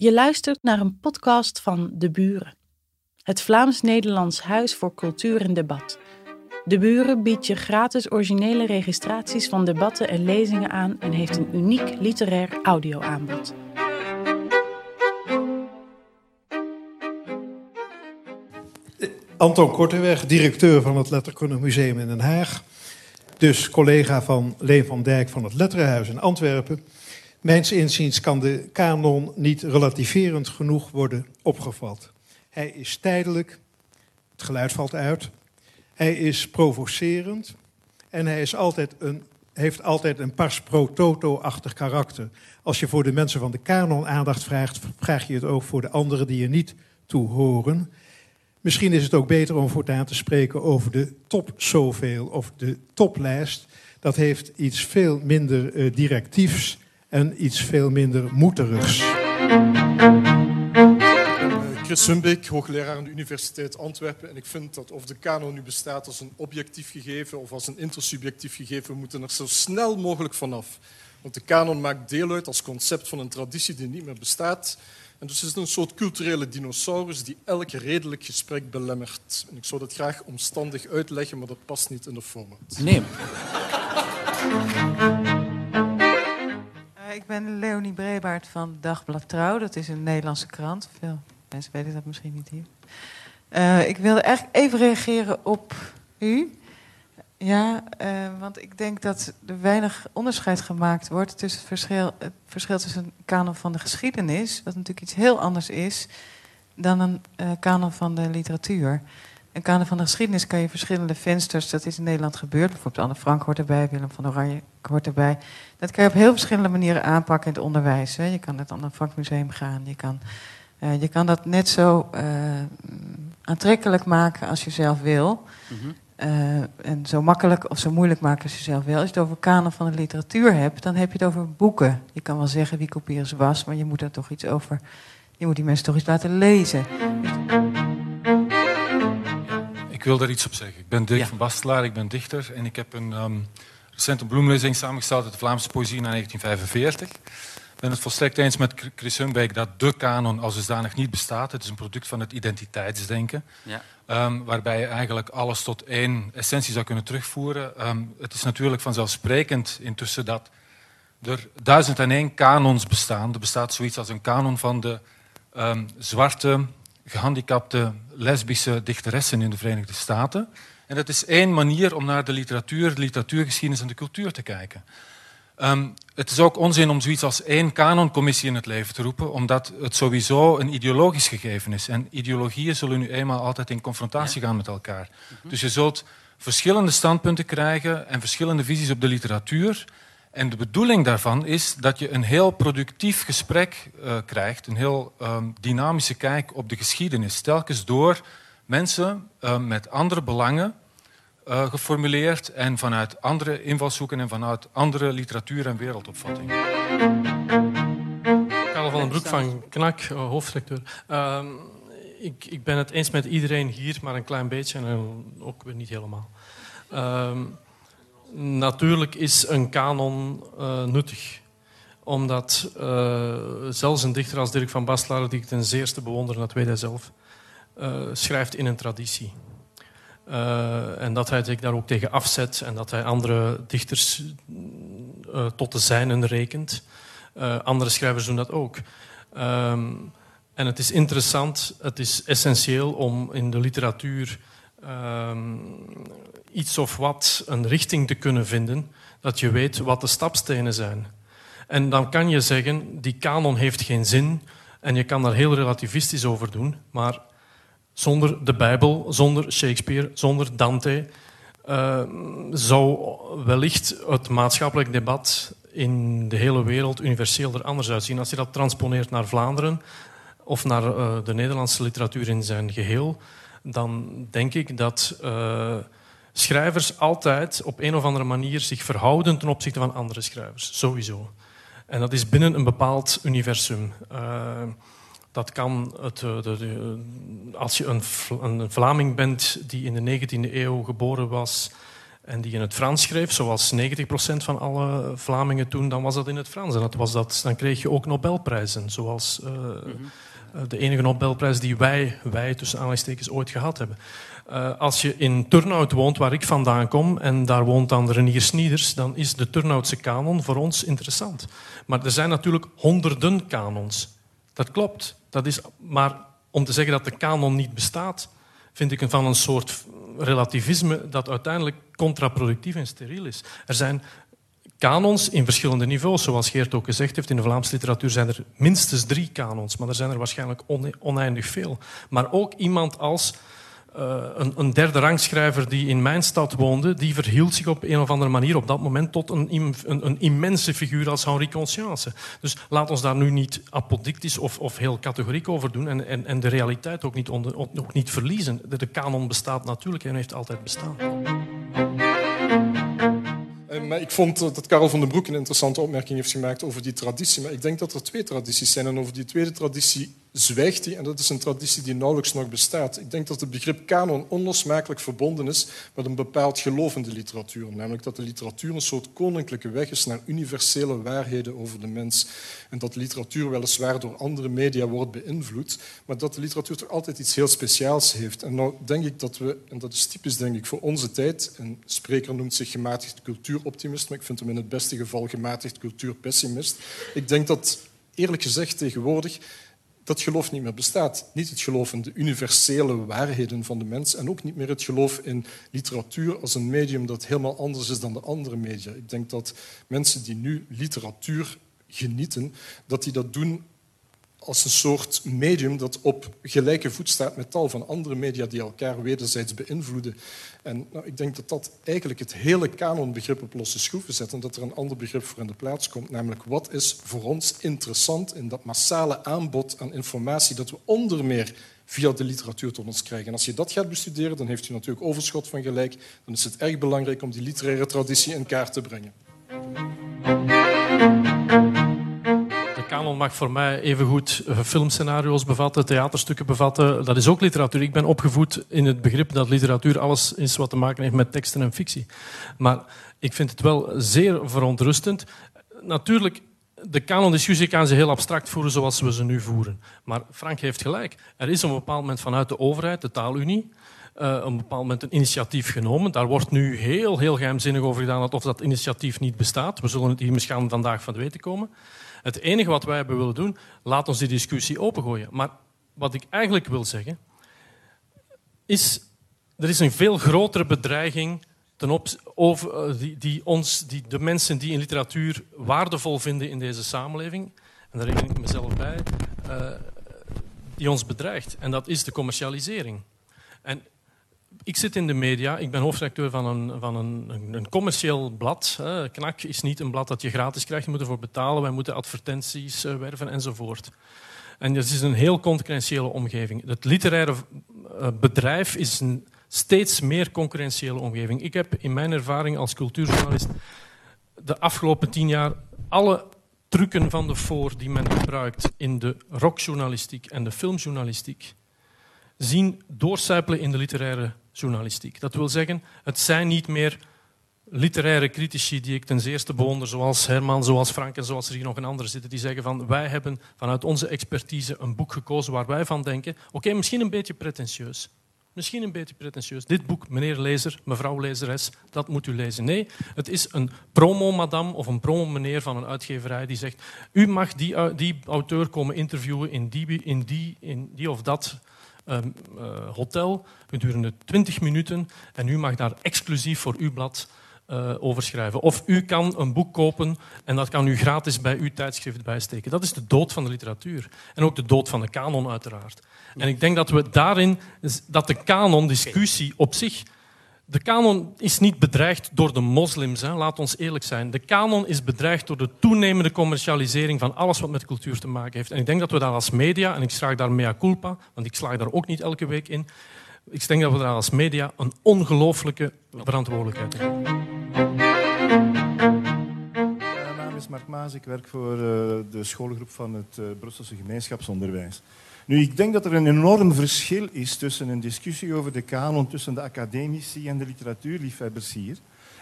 Je luistert naar een podcast van De Buren, het Vlaams-Nederlands Huis voor Cultuur en Debat. De Buren biedt je gratis originele registraties van debatten en lezingen aan en heeft een uniek literair audioaanbod. Anton Korteweg, directeur van het Letterkundig Museum in Den Haag. Dus collega van Leen van Dijk van het Letterenhuis in Antwerpen. Mijns inziens kan de kanon niet relativerend genoeg worden opgevat. Hij is tijdelijk, het geluid valt uit. Hij is provocerend en hij is altijd een, heeft altijd een pars pro toto-achtig karakter. Als je voor de mensen van de kanon aandacht vraagt, vraag je het ook voor de anderen die er niet toe horen. Misschien is het ook beter om voortaan te spreken over de top zoveel of de toplijst. Dat heeft iets veel minder uh, directiefs en iets veel minder moederigs. Chris Humbeek, hoogleraar aan de Universiteit Antwerpen. En ik vind dat of de kanon nu bestaat als een objectief gegeven of als een intersubjectief gegeven, we moeten er zo snel mogelijk vanaf. Want de kanon maakt deel uit als concept van een traditie die niet meer bestaat. En dus is het een soort culturele dinosaurus die elk redelijk gesprek belemmert. En ik zou dat graag omstandig uitleggen, maar dat past niet in de format. Nee. Uh, ik ben Leonie Brebaert van Dagblad Trouw. Dat is een Nederlandse krant. Veel mensen weten dat misschien niet hier. Uh, ik wilde eigenlijk even reageren op u. Ja, uh, want ik denk dat er weinig onderscheid gemaakt wordt tussen het verschil, het verschil tussen een kanon van de geschiedenis, wat natuurlijk iets heel anders is, dan een uh, kanon van de literatuur. Een kanon van de geschiedenis kan je verschillende vensters, dat is in Nederland gebeurd, bijvoorbeeld Anne Frank hoort erbij, Willem van Oranje hoort erbij. Dat kan je op heel verschillende manieren aanpakken in het onderwijs. Hè. Je kan naar het Anne Frank Museum gaan, je kan, uh, je kan dat net zo aantrekkelijk maken als je zelf wil. Mm -hmm. Uh, en zo makkelijk of zo moeilijk maken als je zelf wil. Als je het over kanon van de literatuur hebt, dan heb je het over boeken. Je kan wel zeggen wie Copierus was, maar je moet er toch iets over. Je moet die mensen toch iets laten lezen. Ik wil daar iets op zeggen. Ik ben Dirk ja. van Bastelaar, ik ben dichter en ik heb een um, recente bloemlezing samengesteld uit de Vlaamse poëzie na 1945. Ik ben het volstrekt eens met Chris Humbeek dat de kanon als dusdanig niet bestaat. Het is een product van het identiteitsdenken. Ja. Um, waarbij je eigenlijk alles tot één essentie zou kunnen terugvoeren. Um, het is natuurlijk vanzelfsprekend intussen dat er duizend en één kanons bestaan. Er bestaat zoiets als een kanon van de um, zwarte, gehandicapte, lesbische dichteressen in de Verenigde Staten. En dat is één manier om naar de literatuur, de literatuurgeschiedenis en de cultuur te kijken. Um, het is ook onzin om zoiets als één kanoncommissie in het leven te roepen, omdat het sowieso een ideologisch gegeven is. En ideologieën zullen nu eenmaal altijd in confrontatie gaan met elkaar. -hmm. Dus je zult verschillende standpunten krijgen en verschillende visies op de literatuur. En de bedoeling daarvan is dat je een heel productief gesprek uh, krijgt, een heel um, dynamische kijk op de geschiedenis, telkens door mensen uh, met andere belangen uh, geformuleerd en vanuit andere invalshoeken en vanuit andere literatuur en wereldopvattingen. Karel van den Broek van KNAK, hoofdredacteur. Uh, ik, ik, ben het eens met iedereen hier, maar een klein beetje en ook weer niet helemaal. Natuurlijk is een kanon uh, nuttig omdat uh, zelfs een dichter als Dirk van Bastelaar, die ik ten zeerste bewonder, dat weet hij zelf, uh, schrijft in een traditie. En dat hij zich daar ook tegen afzet en dat hij andere dichters tot de zijnen rekent. Andere schrijvers doen dat ook. Um, en het is interessant, het is essentieel om in de literatuur um, iets of wat een richting te kunnen vinden, dat je weet wat de stapstenen zijn. En dan kan je zeggen, die kanon heeft geen zin en je kan daar heel relativistisch over doen, maar zonder de Bijbel, zonder Shakespeare, zonder Dante, uh, zou wellicht het maatschappelijk debat in de hele wereld universeel er anders uitzien. Als je dat transponeert naar Vlaanderen of naar uh, de Nederlandse literatuur in zijn geheel, dan denk ik dat uh, schrijvers altijd op een of andere manier zich verhouden ten opzichte van andere schrijvers. Sowieso. En dat is binnen een bepaald universum. Dat kan het, de, de, als je een, een, Vlaming bent die in de 19e eeuw geboren was en die in het Frans schreef, zoals 90% van alle Vlamingen toen, dan was dat in het Frans. En dat was dat, dan kreeg je ook Nobelprijzen, zoals uh, de enige Nobelprijs die wij, wij tussen aanleidingstekens, ooit gehad hebben. Uh, als je in Turnhout woont, waar ik vandaan kom, en daar woont dan Renier Snieders, dan is de Turnhoutse kanon voor ons interessant. Maar er zijn natuurlijk honderden kanons. Dat klopt. Dat is, maar om te zeggen dat de kanon niet bestaat, vind ik van een soort relativisme dat uiteindelijk contraproductief en steriel is. Er zijn kanons in verschillende niveaus. Zoals Geert ook gezegd heeft, in de Vlaamse literatuur zijn er minstens drie kanons, maar er zijn er waarschijnlijk oneindig veel. Maar ook iemand als uh, een, een, derde rangschrijver die in mijn stad woonde, die verhield zich op een of andere manier op dat moment tot een, een, een immense figuur als Henri Conscience. Dus laat ons daar nu niet apodictisch of, of heel categoriek over doen en, en, en de realiteit ook niet, onder, niet verliezen. De, de kanon bestaat natuurlijk en heeft altijd bestaan. Eh, ik vond dat Karel van den Broek een interessante opmerking heeft gemaakt over die traditie. Maar ik denk dat er twee tradities zijn. En over die tweede traditie zwijgt hij. En dat is een traditie die nauwelijks nog bestaat. Ik denk dat het begrip kanon onlosmakelijk verbonden is met een bepaald geloof in de literatuur. Namelijk dat de literatuur een soort koninklijke weg is naar universele waarheden over de mens. En dat de literatuur weliswaar door andere media wordt beïnvloed, maar dat de literatuur toch altijd iets heel speciaals heeft. En nou denk ik dat we, en dat is typisch denk ik voor onze tijd, een spreker noemt zich gematigd cultuuroptimist, maar ik vind hem in het beste geval gematigd cultuurpessimist. Ik denk dat, eerlijk gezegd, tegenwoordig dat geloof niet meer bestaat. Niet het geloof in de universele waarheden van de mens en ook niet meer het geloof in literatuur als een medium dat helemaal anders is dan de andere media. Ik denk dat mensen die nu literatuur genieten, dat die dat doen als een soort medium dat op gelijke voet staat met tal van andere media die elkaar wederzijds beïnvloeden. En nou, ik denk dat dat eigenlijk het hele kanonbegrip op losse schroeven zet en dat er een ander begrip voor in de plaats komt, namelijk wat is voor ons interessant in dat massale aanbod aan informatie dat we onder meer via de literatuur tot ons krijgen. En als je dat gaat bestuderen, dan heeft u natuurlijk overschot van gelijk. Dan is het erg belangrijk om die literaire traditie in kaart te brengen kanon mag voor mij evengoed eh, filmscenario's bevatten, theaterstukken bevatten. Dat is ook literatuur. Ik ben opgevoed in het begrip dat literatuur alles is wat te maken heeft met teksten en fictie. Maar ik vind het wel zeer verontrustend. Natuurlijk, de kanondiscussie kan ze heel abstract voeren zoals we ze nu voeren. Maar Frank heeft gelijk. Er is op een bepaald moment vanuit de overheid, de taalunie, uh, een bepaald moment een initiatief genomen. Daar wordt nu heel, heel geheimzinnig over gedaan of dat initiatief niet bestaat. We zullen het hier misschien vandaag van weten komen. Het enige wat wij hebben willen doen, laat ons die discussie opengooien. Maar wat ik eigenlijk wil zeggen, is er is een veel grotere bedreiging ten over, eh, die, die, ons, die de mensen die in literatuur waardevol vinden in deze samenleving, en daar reken ik mezelf bij, uh, die ons bedreigt. En dat is de commercialisering. En ik zit in de media, ik ben hoofdredacteur van een, van een, een commercieel blad. Knak is niet een blad dat je gratis krijgt, je moet ervoor betalen, wij moeten advertenties eh, werven enzovoort. En het is een heel concurrentiële omgeving. Het literaire eh, bedrijf is een steeds meer concurrentiële omgeving. Ik heb in mijn ervaring als cultuurjournalist de afgelopen tien jaar alle trucken van de voor die men gebruikt in de rockjournalistiek en de filmjournalistiek zien doorcijpelen in de literaire journalistiek. Dat wil zeggen, het zijn niet meer literaire critici die ik ten zeerste bewonder, zoals Herman, zoals Frank en zoals er hier nog een ander zitten, die zeggen van wij hebben vanuit onze expertise een boek gekozen waar wij van denken, oké, misschien een beetje pretentieus. Misschien een beetje pretentieus. Dit boek, meneer lezer, mevrouw lezeres, dat moet u lezen. Nee, het is een promo-madame of een promo-meneer van een uitgeverij die zegt u mag die, die auteur komen interviewen in die, in die, in die of dat um, uh, hotel gedurende 20 minuten en u mag daar exclusief voor uw blad uh, over schrijven. Of u kan een boek kopen en dat kan u gratis bij uw tijdschrift bijsteken. Dat is de dood van de literatuur. En ook de dood van de kanon uiteraard. En ik denk dat we daarin, dat de kanon-discussie op zich de kanon is niet bedreigd door de moslims, hè. laat ons eerlijk zijn. De kanon is bedreigd door de toenemende commercialisering van alles wat met cultuur te maken heeft. En ik denk dat we daar als media, en ik slaag daar mea culpa, want ik slaag daar ook niet elke week in, ik denk dat we daar als media een ongelooflijke verantwoordelijkheid hebben. Mijn naam is Mark Maas, ik werk voor eh, de schoolgroep van het eh, Brusselse gemeenschapsonderwijs. Nu, ik denk dat er een enorm verschil is tussen een discussie over de kanon tussen de academici en de literatuurliefhebbers hier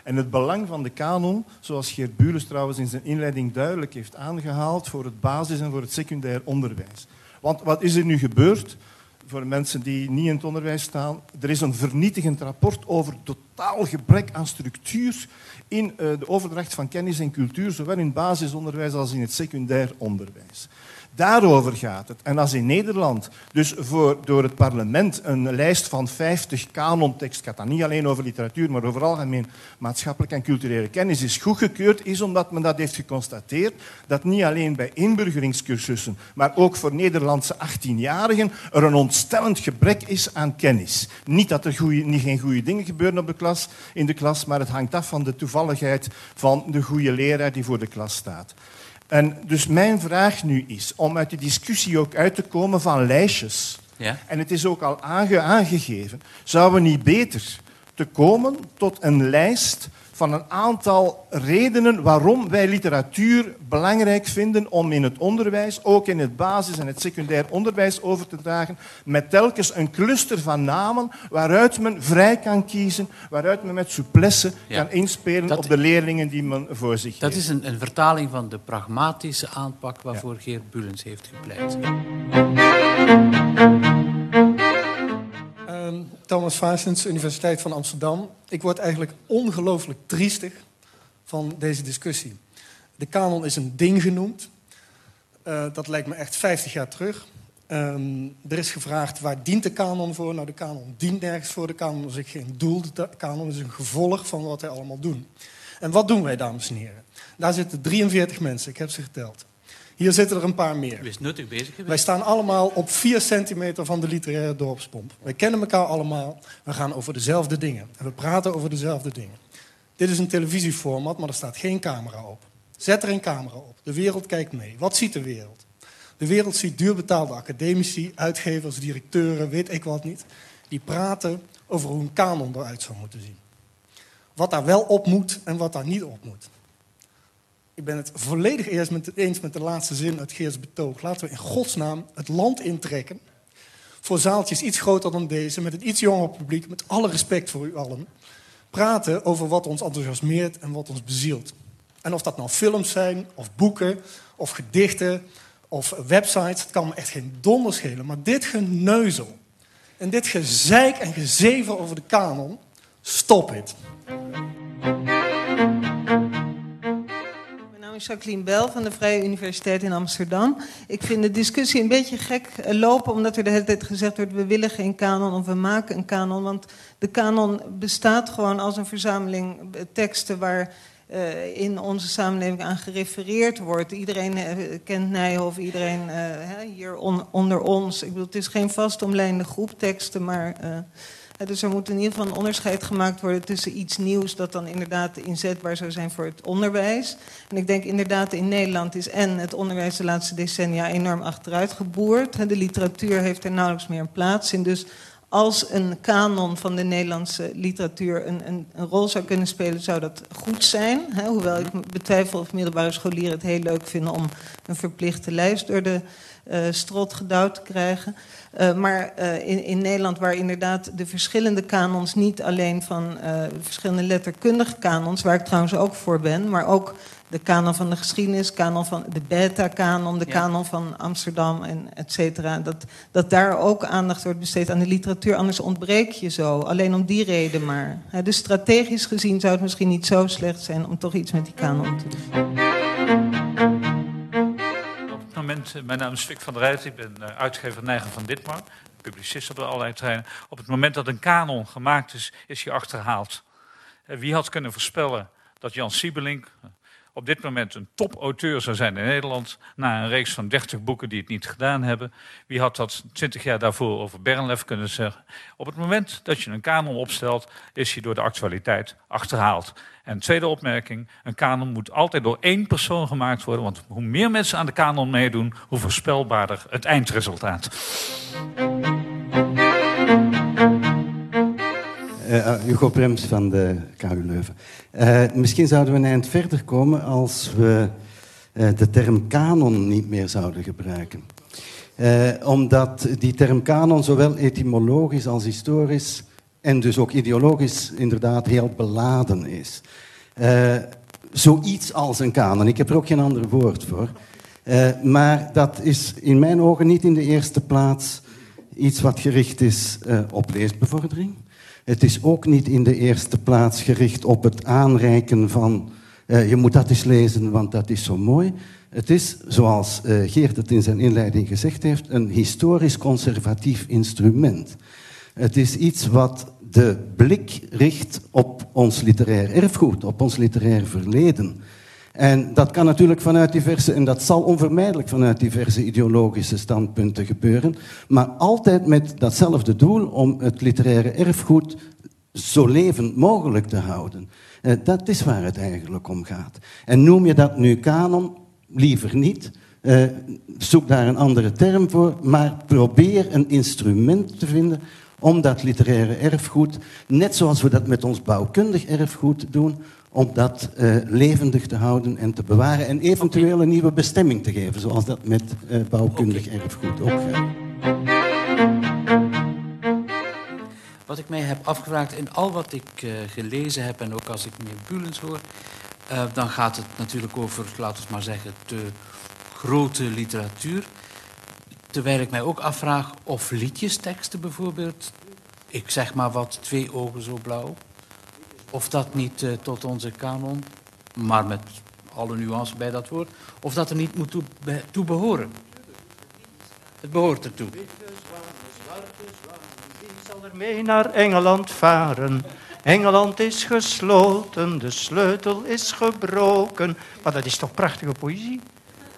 En het belang van de kanon, zoals Geert Bules trouwens in zijn inleiding duidelijk heeft aangehaald, voor het basis- en voor het secundair onderwijs. Want wat is er nu gebeurd? Voor mensen die niet in het onderwijs staan, er is een vernietigend rapport over totaal gebrek aan structuur in eh, de overdracht van kennis en cultuur, zowel in het basisonderwijs als in het secundair onderwijs. Daarover gaat het. En als in Nederland dus voor, door het parlement een lijst van 50 kanontekst, gaat dat niet alleen over literatuur, maar over algemeen maatschappelijke en culturele kennis, is goedgekeurd, is omdat men dat heeft geconstateerd dat niet alleen bij inburgeringscursussen, maar ook voor Nederlandse 18-jarigen er een ontstellend gebrek is aan kennis. Niet dat er niet geen goede dingen gebeuren op de klas, in de klas, maar het hangt af van de toevalligheid van de goede leraar die voor de klas staat. En dus mijn vraag nu is om uit de discussie ook uit te komen van lijstjes. Ja? En het is ook al aange aangegeven. Zouden we niet beter te komen tot een lijst van een aantal redenen waarom wij literatuur belangrijk vinden om in het onderwijs, ook in het basis- en het secundair onderwijs, over te dragen, met telkens een cluster van namen waaruit men vrij kan kiezen, waaruit men met souplesse Ja. kan inspelen Dat- op de leerlingen die men voor zich Dat heeft. is een, een vertaling van de pragmatische aanpak waarvoor Geert Bulens heeft gepleit. Thomas Vaasens, Universiteit van Amsterdam. Ik word eigenlijk ongelooflijk triestig van deze discussie. De kanon is een ding genoemd. Eh, dat lijkt me echt 50 jaar terug. Ehm, er is gevraagd waar dient de kanon voor? Nou, de kanon dient nergens voor. De kanon is ook geen doel. De kanon is een gevolg van wat wij allemaal doen. En wat doen wij, dames en heren? Daar zitten 43 mensen, ik heb ze geteld. Hier zitten er een paar meer. U is nuttig bezig geweest. Wij staan allemaal op 4 centimeter van de literaire dorpspomp. Wij kennen elkaar allemaal. We gaan over dezelfde dingen. En we praten over dezelfde dingen. Dit is een televisieformat, maar er staat geen camera op. Zet er een camera op. De wereld kijkt mee. Wat ziet de wereld? De wereld ziet duurbetaalde academici, uitgevers, directeuren, weet ik wat niet. Die praten over hoe een kanon eruit zou moeten zien. Wat daar wel op moet en wat daar niet op moet. Ik ben het volledig eerst met, eens met de laatste zin uit Geers betoog. Laten we in godsnaam het land intrekken. Voor zaaltjes iets groter dan deze, met een iets jonger publiek, met alle respect voor u allen. Praten over wat ons enthousiasmeert en wat ons bezielt. En of dat nou films zijn, of boeken, of gedichten, of websites, het kan me echt geen donder schelen. Maar dit geneuzel en dit gezeik en gezeven over de kanon, stop het. Jacqueline Bel van de Vrije Universiteit in Amsterdam. Ik vind de discussie een beetje gek eh, lopen, omdat er de hele tijd gezegd wordt: we willen geen kanon of we maken een kanon. Want de kanon bestaat gewoon als een verzameling eh, teksten waar. eh, in onze samenleving aan gerefereerd wordt. Iedereen eh, kent Nijhoff, iedereen hè, hier on- onder ons. Ik bedoel, het is geen vastomlijnde groep teksten, maar dus er moet in ieder geval een onderscheid gemaakt worden tussen iets nieuws dat dan inderdaad inzetbaar zou zijn voor het onderwijs. En ik denk inderdaad in Nederland is en het onderwijs de laatste decennia enorm achteruit geboerd. De literatuur heeft er nauwelijks meer een plaats in. Dus als een kanon van de Nederlandse literatuur een, een, een rol zou kunnen spelen, zou dat goed zijn. Hè? Hoewel ik betwijfel of middelbare scholieren het heel leuk vinden om een verplichte lijst door de eh, strot gedouwd te krijgen. Uh, maar uh, in, in, Nederland, waar inderdaad de verschillende kanons, niet alleen van verschillende letterkundige kanons, waar ik trouwens ook voor ben, maar ook de kanon van de geschiedenis, kanon van de beta-kanon, de ja. kanon van Amsterdam en et cetera. Dat, dat daar ook aandacht wordt besteed aan de literatuur, anders ontbreek je zo. Alleen om die reden maar. dus strategisch gezien zou het misschien niet zo slecht zijn om toch iets met die kanon te doen. Moment, mijn naam is Fik van der Rijt, ik ben uh, uitgever Neigen van Ditmar, publicist op allerlei terreinen. Op het moment dat een kanon gemaakt is, is hij achterhaald. Uh, wie had kunnen voorspellen dat Jan Siebelink op dit moment een topauteur zou zijn in Nederland, na een reeks van 30 boeken die het niet gedaan hebben? Wie had dat 20 jaar daarvoor over Bernlef kunnen zeggen? Op het moment dat je een kanon opstelt, is hij door de actualiteit achterhaald. En tweede opmerking, een kanon moet altijd door één persoon gemaakt worden, want hoe meer mensen aan de kanon meedoen, hoe voorspelbaarder het eindresultaat. Uh, Hugo van de KU Leuven. Uh, misschien zouden we een eind verder komen als we de term kanon niet meer zouden gebruiken. omdat die term kanon zowel etymologisch als historisch en dus ook ideologisch inderdaad heel beladen is. Zoiets als een kanon. Ik heb er ook geen ander woord voor. Maar dat is in mijn ogen niet in de eerste plaats iets wat gericht is op leesbevordering. Het is ook niet in de eerste plaats gericht op het aanreiken van je moet dat eens lezen, want dat is zo mooi. Het is, zoals Geert het in zijn inleiding gezegd heeft, een historisch conservatief instrument. Het is iets wat de blik richt op ons literair erfgoed, op ons literair verleden. En dat kan natuurlijk vanuit diverse, en dat zal onvermijdelijk vanuit diverse ideologische standpunten gebeuren, maar altijd met datzelfde doel om het literaire erfgoed zo levend mogelijk te houden. Eh, dat is waar het eigenlijk om gaat. En noem je dat nu kanon? Liever niet. Uh, zoek daar een andere term voor, maar probeer een instrument te vinden om dat literaire erfgoed, net zoals we dat met ons bouwkundig erfgoed doen, om dat uh, levendig te houden en te bewaren en eventueel een nieuwe bestemming te geven, zoals dat met uh, bouwkundig okay. erfgoed ook gaat. Wat ik mij heb afgevraagd in al wat ik uh, gelezen heb en ook als ik meneer Bulens hoor, dan gaat het natuurlijk over, laten we maar zeggen, de grote literatuur. Terwijl ik mij ook afvraag of liedjesteksten bijvoorbeeld, ik zeg maar wat, twee ogen zo blauw, of dat niet uh, tot onze kanon, maar met alle nuances bij dat woord, of dat er niet moet toe, be, toe behoren. Het behoort ertoe. Wie zal er mee naar Engeland varen? Engeland is gesloten, de sleutel is gebroken. Maar dat is toch prachtige poëzie?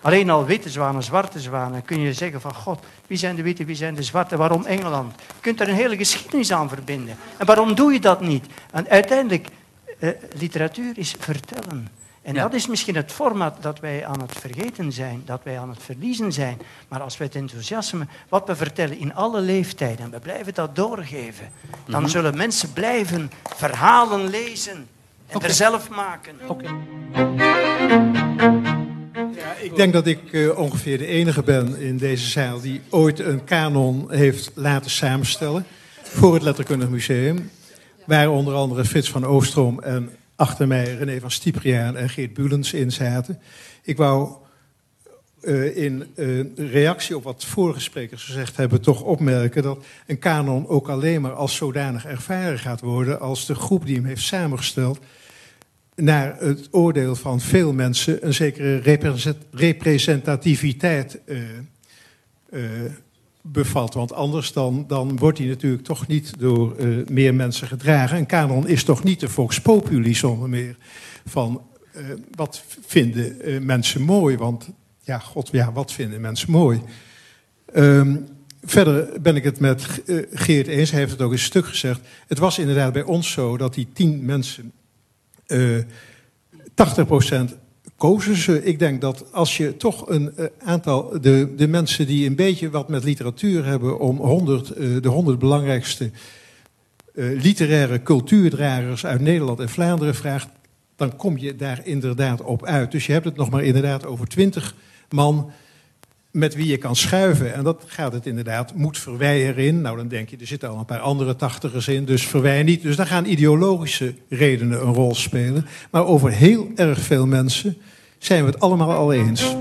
Alleen al witte zwanen, zwarte zwanen, kun je zeggen van God, wie zijn de witte, wie zijn de zwarte, waarom Engeland? Je kunt er een hele geschiedenis aan verbinden. En waarom doe je dat niet? En uiteindelijk, eh, literatuur is vertellen. En ja. dat is misschien het format dat wij aan het vergeten zijn, dat wij aan het verliezen zijn. Maar als we het enthousiasme, wat we vertellen in alle leeftijden, en we blijven dat doorgeven, dan mm -hmm. zullen mensen blijven verhalen lezen en okay. er zelf maken. Okay. Ik denk dat ik uh, ongeveer de enige ben in deze zaal die ooit een kanon heeft laten samenstellen voor het Letterkundig Museum. Waar onder andere Frits van Oostrom en achter mij René van Stipriaan en Geert Bulens in zaten. Ik wou uh, in uh, reactie op wat vorige sprekers gezegd hebben, toch opmerken dat een kanon ook alleen maar als zodanig ervaren gaat worden als de groep die hem heeft samengesteld naar het oordeel van veel mensen een zekere representativiteit uh, uh, bevat. Want anders dan, dan wordt hij natuurlijk toch niet door uh, meer mensen gedragen. Een kanon is toch niet de Vox Populi zonder meer van wat vinden mensen mooi. Want ja, god, ja, wat vinden mensen mooi? Um, verder ben ik het met Geert eens, hij heeft het ook een stuk gezegd. Het was inderdaad bij ons zo dat die tien mensen uh, 80% kozen ze. Ik denk dat als je toch een uh, aantal, de, de mensen die een beetje wat met literatuur hebben, om 100, uh, de 100 belangrijkste literaire cultuurdragers uit Nederland en Vlaanderen vraagt, dan kom je daar inderdaad op uit. Dus je hebt het nog maar inderdaad over 20 man met wie je kan schuiven. En dat gaat het inderdaad, moet Verwij erin. Nou, dan denk je, er zitten al een paar andere tachtigers in, dus Verwij niet. Dus dan gaan ideologische redenen een rol spelen. Maar over heel erg veel mensen zijn we het allemaal al eens.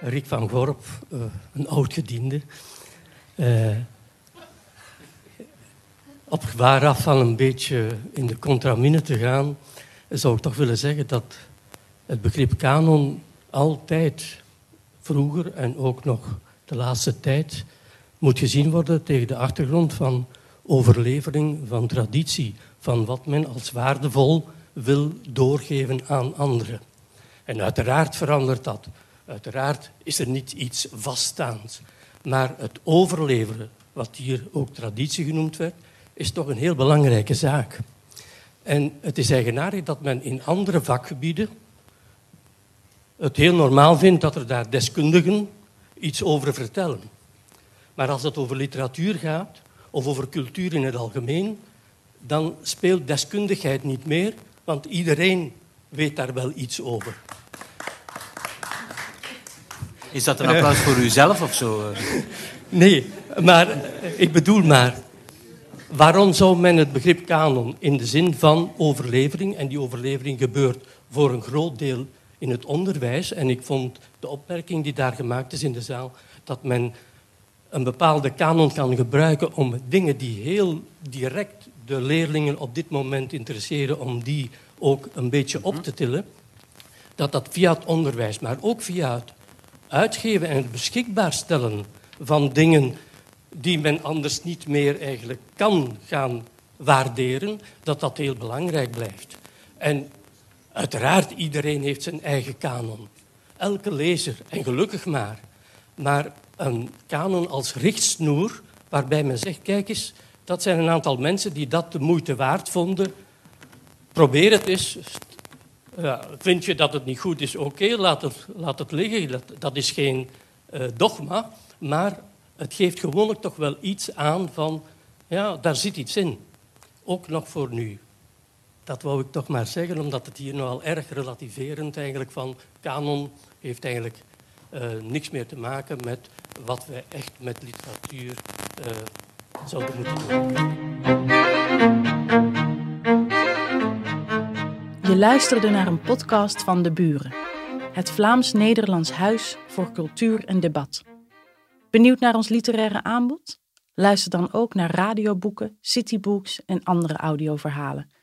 Rick van Gorp, uh, een oud-gediende. Uh, op gevaar af van een beetje in de contramine te gaan, zou ik toch willen zeggen dat het begrip kanon altijd vroeger en ook nog de laatste tijd moet gezien worden tegen de achtergrond van overlevering, van traditie, van wat men als waardevol wil doorgeven aan anderen. En uiteraard verandert dat. Uiteraard is er niet iets vaststaands. Maar het overleveren, wat hier ook traditie genoemd werd, is toch een heel belangrijke zaak. En het is eigenaardig dat men in andere vakgebieden, het heel normaal vindt dat er daar deskundigen iets over vertellen. Maar als het over literatuur gaat, of over cultuur in het algemeen, dan speelt deskundigheid niet meer, want iedereen weet daar wel iets over. Is dat een applaus voor uzelf of zo? Nee, maar ik bedoel maar, waarom zou men het begrip kanon in de zin van overlevering, en die overlevering gebeurt voor een groot deel in het onderwijs, en ik vond de opmerking die daar gemaakt is in de zaal, dat men een bepaalde kanon kan gebruiken om dingen die heel direct de leerlingen op dit moment interesseren, om die ook een beetje op te tillen, dat dat via het onderwijs, maar ook via het uitgeven en het beschikbaar stellen van dingen die men anders niet meer eigenlijk kan gaan waarderen, dat dat heel belangrijk blijft. En uiteraard, iedereen heeft zijn eigen kanon. Elke lezer, en gelukkig maar. Maar een kanon als richtsnoer, waarbij men zegt, kijk eens, dat zijn een aantal mensen die dat de moeite waard vonden. Probeer het eens. Ja, vind je dat het niet goed is? Oké, laat, het, laat het liggen. Dat, is geen uh, dogma. Maar het geeft gewoonlijk toch wel iets aan van, ja, daar zit iets in. Ook nog voor nu. Dat wou ik toch maar zeggen, omdat het hier nogal erg relativerend eigenlijk van kanon heeft eigenlijk uh, niks meer te maken met wat wij echt met literatuur uh, zouden moeten doen. Je luisterde naar een podcast van De Buren, het Vlaams-Nederlands Huis voor Cultuur en Debat. Benieuwd naar ons literaire aanbod? Luister dan ook naar radioboeken, citybooks en andere audioverhalen.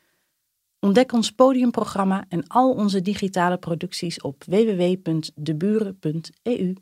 Ontdek ons podiumprogramma en al onze digitale producties op www.deburen.eu.